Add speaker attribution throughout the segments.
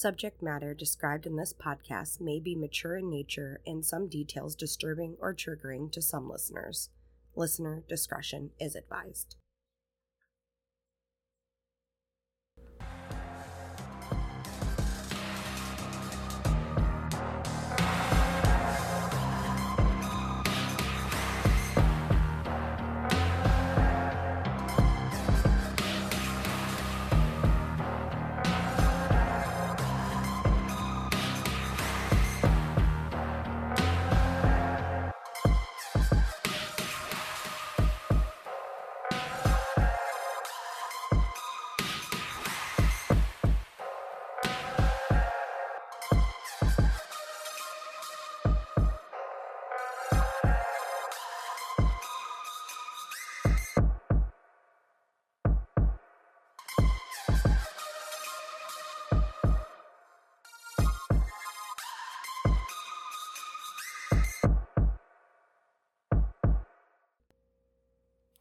Speaker 1: Subject matter described in this podcast may be mature in nature and some details disturbing or triggering to some listeners. Listener discretion is advised.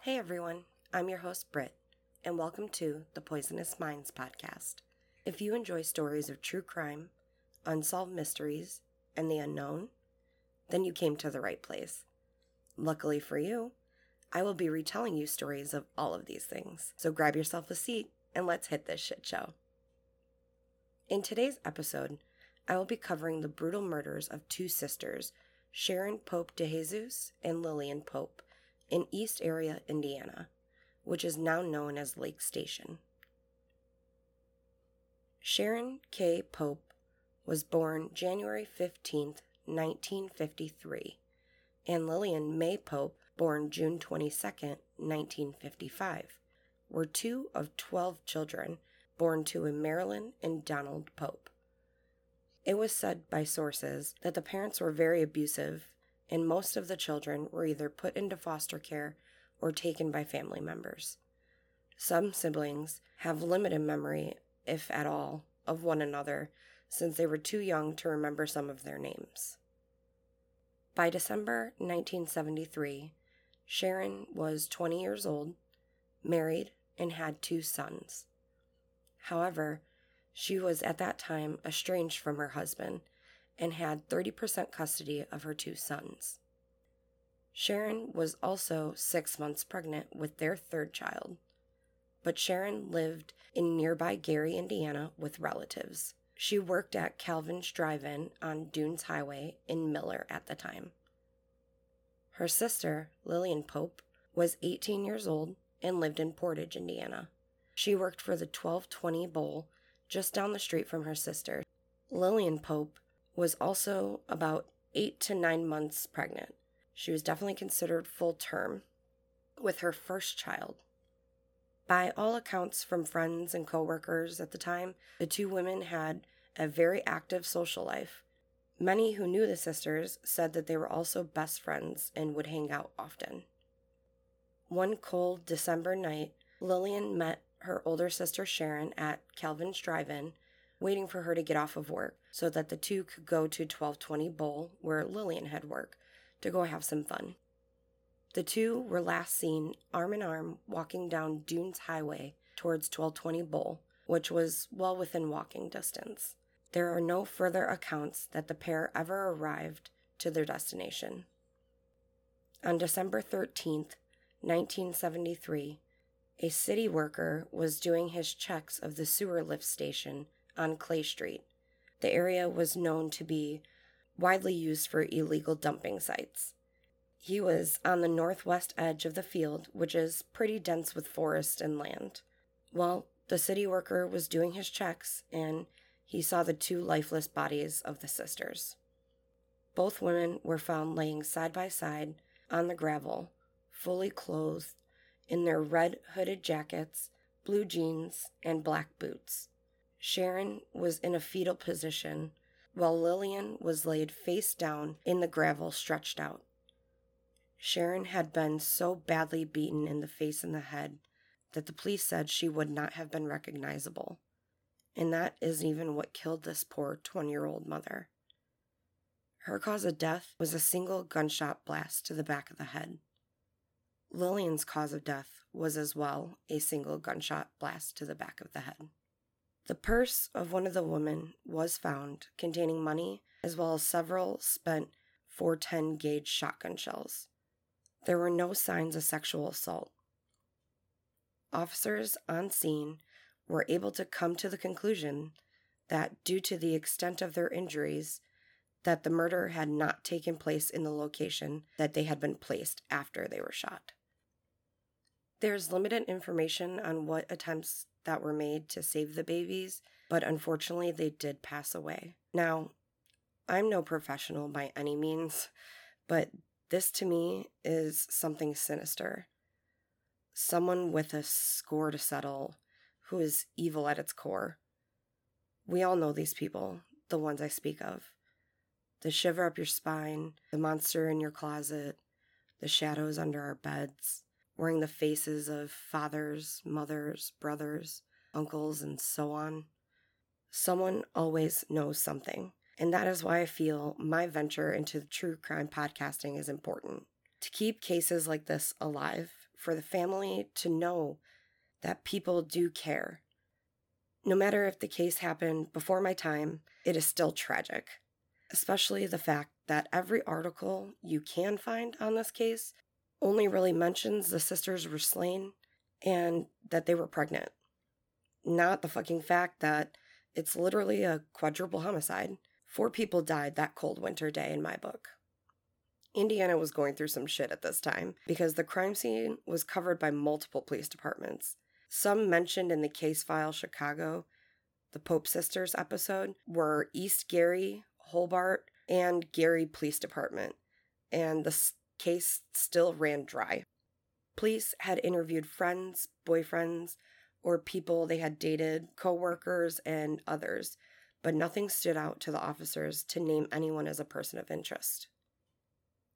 Speaker 1: Hey everyone, I'm your host Britt, and welcome to the Poisonous Minds podcast. If you enjoy stories of true crime, unsolved mysteries, and the unknown, then you came to the right place. Luckily for you, I will be retelling you stories of all of these things. So grab yourself a seat and let's hit this shit show. In today's episode, I will be covering the brutal murders of two sisters, Sharon Pope DeJesus and Lillian Pope in East Gary, Indiana, which is now known as Lake Station. Sharon K. Pope was born January 15, 1953, and Lillian May Pope, born June 22, 1955, were two of 12 children born to a Marilyn and Donald Pope. It was said by sources that the parents were very abusive and most of the children were either put into foster care or taken by family members. Some siblings have limited memory, if at all, of one another since they were too young to remember some of their names. By December 1973, Sharon was 20 years old, married, and had two sons. However, she was at that time estranged from her husband and had 30% custody of her two sons. Sharon was also six months pregnant with their third child, but Sharon lived in nearby Gary, Indiana with relatives. She worked at Calvin's Drive In on Dunes Highway in Miller at the time. Her sister, Lillian Pope, was 18 years old and lived in Portage, Indiana. She worked for the 1220 Bowl just down the street from her sister. Lillian Pope was also about eight to nine months pregnant. She was definitely considered full term with her first child. By all accounts from friends and coworkers at the time, the two women had a very active social life. Many who knew the sisters said that they were also best friends and would hang out often. One cold December night, Lillian met her older sister Sharon at Calvin's Drive In waiting for her to get off of work so that the two could go to 1220 Bowl, where Lillian had work, to go have some fun. The two were last seen arm in arm walking down Dunes Highway towards 1220 Bowl, which was well within walking distance. There are no further accounts that the pair ever arrived to their destination. On December 13th, 1973, a city worker was doing his checks of the sewer lift station on Clay Street. The area was known to be widely used for illegal dumping sites. He was on the northwest edge of the field, which is pretty dense with forest and land. Well, the city worker was doing his checks and he saw the two lifeless bodies of the sisters. Both women were found laying side by side on the gravel, fully clothed in their red hooded jackets, blue jeans, and black boots. Sharon was in a fetal position, while Lillian was laid face down in the gravel stretched out. Sharon had been so badly beaten in the face and the head that the police said she would not have been recognizable. And that isn't even what killed this poor 20 year old mother. Her cause of death was a single gunshot blast to the back of the head. Lillian's cause of death was as well a single gunshot blast to the back of the head. The purse of one of the women was found containing money as well as several spent 410 gauge shotgun shells. There were no signs of sexual assault. Officers on scene were able to come to the conclusion that due to the extent of their injuries that the murder had not taken place in the location that they had been placed after they were shot. There's limited information on what attempts that were made to save the babies, but unfortunately they did pass away. Now, I'm no professional by any means, but this to me is something sinister. Someone with a score to settle who is evil at its core. We all know these people, the ones I speak of. The shiver up your spine, the monster in your closet, the shadows under our beds, wearing the faces of fathers, mothers, brothers, uncles, and so on. Someone always knows something, and that is why I feel my venture into true crime podcasting is important. To keep cases like this alive, for the family to know that people do care. No matter if the case happened before my time, it is still tragic, especially the fact that every article you can find on this case only really mentions the sisters were slain and that they were pregnant. Not the fucking fact that it's literally a quadruple homicide. Four people died that cold winter day in my book. Indiana was going through some shit at this time because the crime scene was covered by multiple police departments. Some mentioned in the case file Chicago, the Pope Sisters episode, were East Gary, Hobart, and Gary Police Department, and the case still ran dry. Police had interviewed friends, boyfriends, or people they had dated, co-workers, and others, but nothing stood out to the officers to name anyone as a person of interest.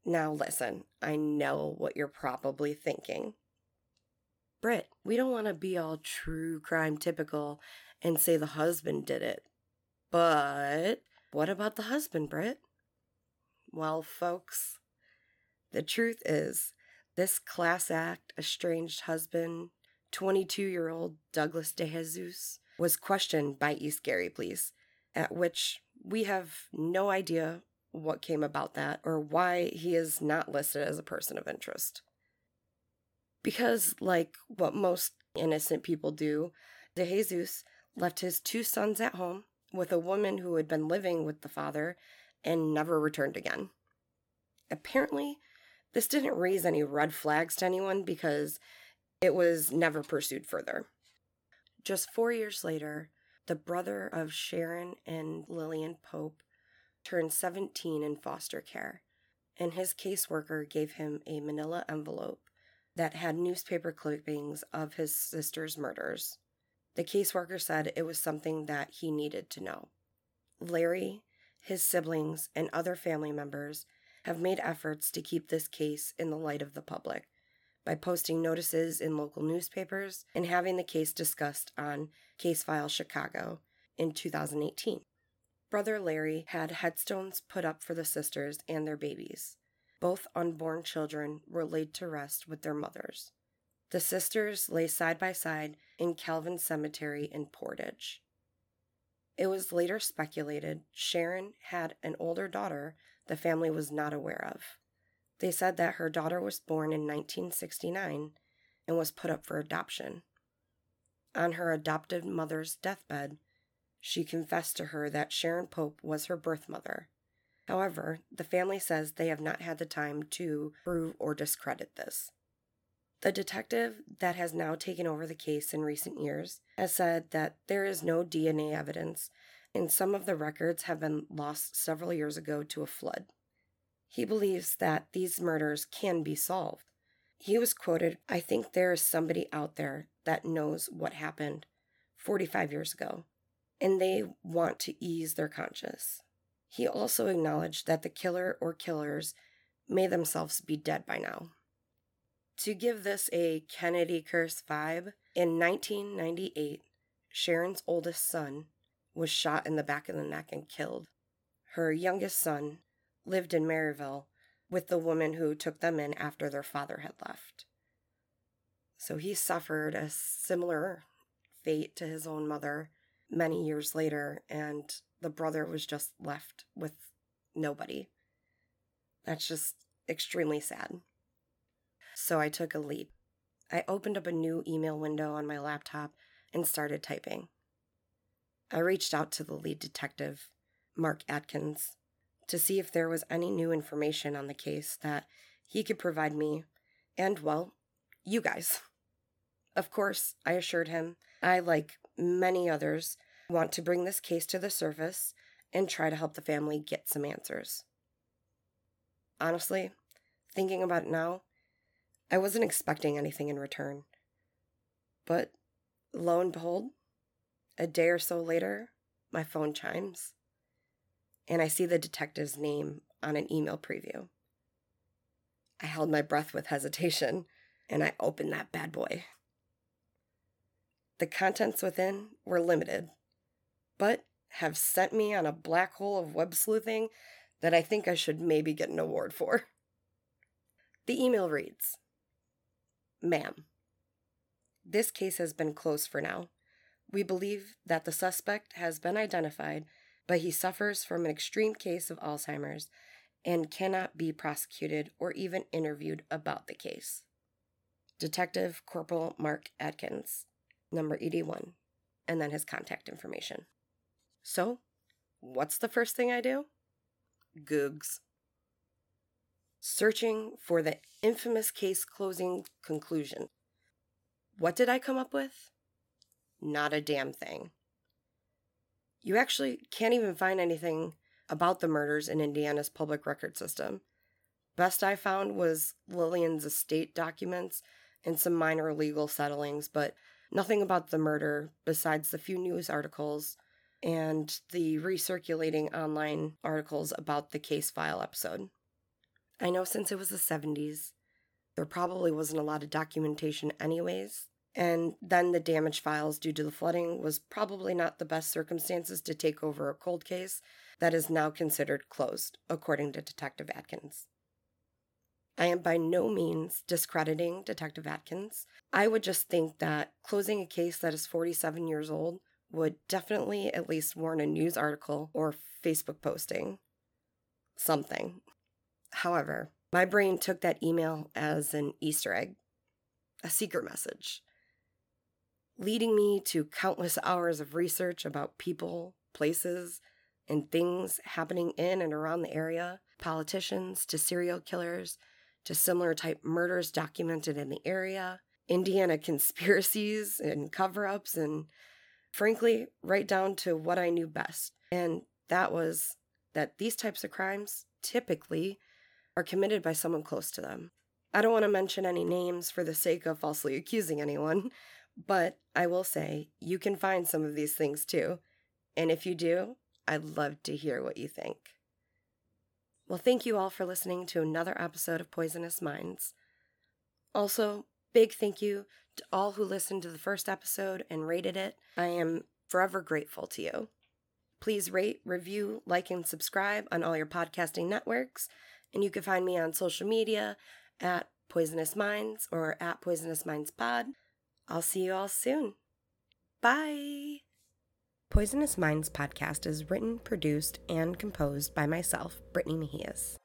Speaker 1: Now listen, I know what you're probably thinking. Britt, we don't want to be all true crime typical and say the husband did it. But what about the husband, Britt? Well, folks, the truth is, this class act estranged husband, 22 year old Douglas DeJesus, was questioned by East Gary Police, at which we have no idea what came about that or why he is not listed as a person of interest. Because, like what most innocent people do, DeJesus left his two sons at home with a woman who had been living with the father and never returned again. Apparently, this didn't raise any red flags to anyone because it was never pursued further. Just four years later, the brother of Sharon and Lillian Pope turned 17 in foster care, and his caseworker gave him a manila envelope that had newspaper clippings of his sister's murders. The caseworker said it was something that he needed to know. Larry, his siblings, and other family members have made efforts to keep this case in the light of the public by posting notices in local newspapers and having the case discussed on Case File Chicago in 2018. Brother Larry had headstones put up for the sisters and their babies. Both unborn children were laid to rest with their mothers. The sisters lay side by side in Calvin Cemetery in Portage. It was later speculated Sharon had an older daughter the family was not aware of. They said that her daughter was born in 1969 and was put up for adoption. On her adopted mother's deathbed, she confessed to her that Sharon Pope was her birth mother. However, the family says they have not had the time to prove or discredit this. The detective that has now taken over the case in recent years has said that there is no DNA evidence and some of the records have been lost several years ago to a flood. He believes that these murders can be solved. He was quoted I think there is somebody out there that knows what happened 45 years ago, and they want to ease their conscience. He also acknowledged that the killer or killers may themselves be dead by now. To give this a Kennedy curse vibe, in 1998, Sharon's oldest son, was shot in the back of the neck and killed. Her youngest son lived in Merrillville with the woman who took them in after their father had left. So he suffered a similar fate to his own mother many years later, and the brother was just left with nobody. That's just extremely sad. So I took a leap. I opened up a new email window on my laptop and started typing. I reached out to the lead detective, Mark Atkins, to see if there was any new information on the case that he could provide me and, well, you guys. Of course, I assured him I, like many others, want to bring this case to the surface and try to help the family get some answers. Honestly, thinking about it now, I wasn't expecting anything in return. But lo and behold, a day or so later, my phone chimes, and I see the detective's name on an email preview. I held my breath with hesitation, and I opened that bad boy. The contents within were limited, but have sent me on a black hole of web sleuthing that I think I should maybe get an award for. The email reads Ma'am, this case has been closed for now. We believe that the suspect has been identified, but he suffers from an extreme case of Alzheimer's and cannot be prosecuted or even interviewed about the case. Detective Corporal Mark Atkins, number 81, and then his contact information. So, what's the first thing I do? Googs. Searching for the infamous case closing conclusion. What did I come up with? Not a damn thing. You actually can't even find anything about the murders in Indiana's public record system. Best I found was Lillian's estate documents and some minor legal settlings, but nothing about the murder besides the few news articles and the recirculating online articles about the case file episode. I know since it was the 70s, there probably wasn't a lot of documentation, anyways, and then the damage files due to the flooding was probably not the best circumstances to take over a cold case that is now considered closed, according to Detective Atkins. I am by no means discrediting Detective Atkins. I would just think that closing a case that is 47 years old would definitely at least warrant a news article or Facebook posting. Something. However, my brain took that email as an Easter egg, a secret message, leading me to countless hours of research about people, places, and things happening in and around the area, politicians to serial killers to similar type murders documented in the area, Indiana conspiracies and cover ups, and frankly, right down to what I knew best. And that was that these types of crimes typically are committed by someone close to them. I don't want to mention any names for the sake of falsely accusing anyone, but I will say you can find some of these things too. And if you do, I'd love to hear what you think. Well, thank you all for listening to another episode of Poisonous Minds. Also, big thank you to all who listened to the first episode and rated it. I am forever grateful to you. Please rate, review, like, and subscribe on all your podcasting networks. And you can find me on social media at Poisonous Minds or at Poisonous Minds Pod. I'll see you all soon. Bye. Poisonous Minds podcast is written, produced, and composed by myself, Brittany Mejias.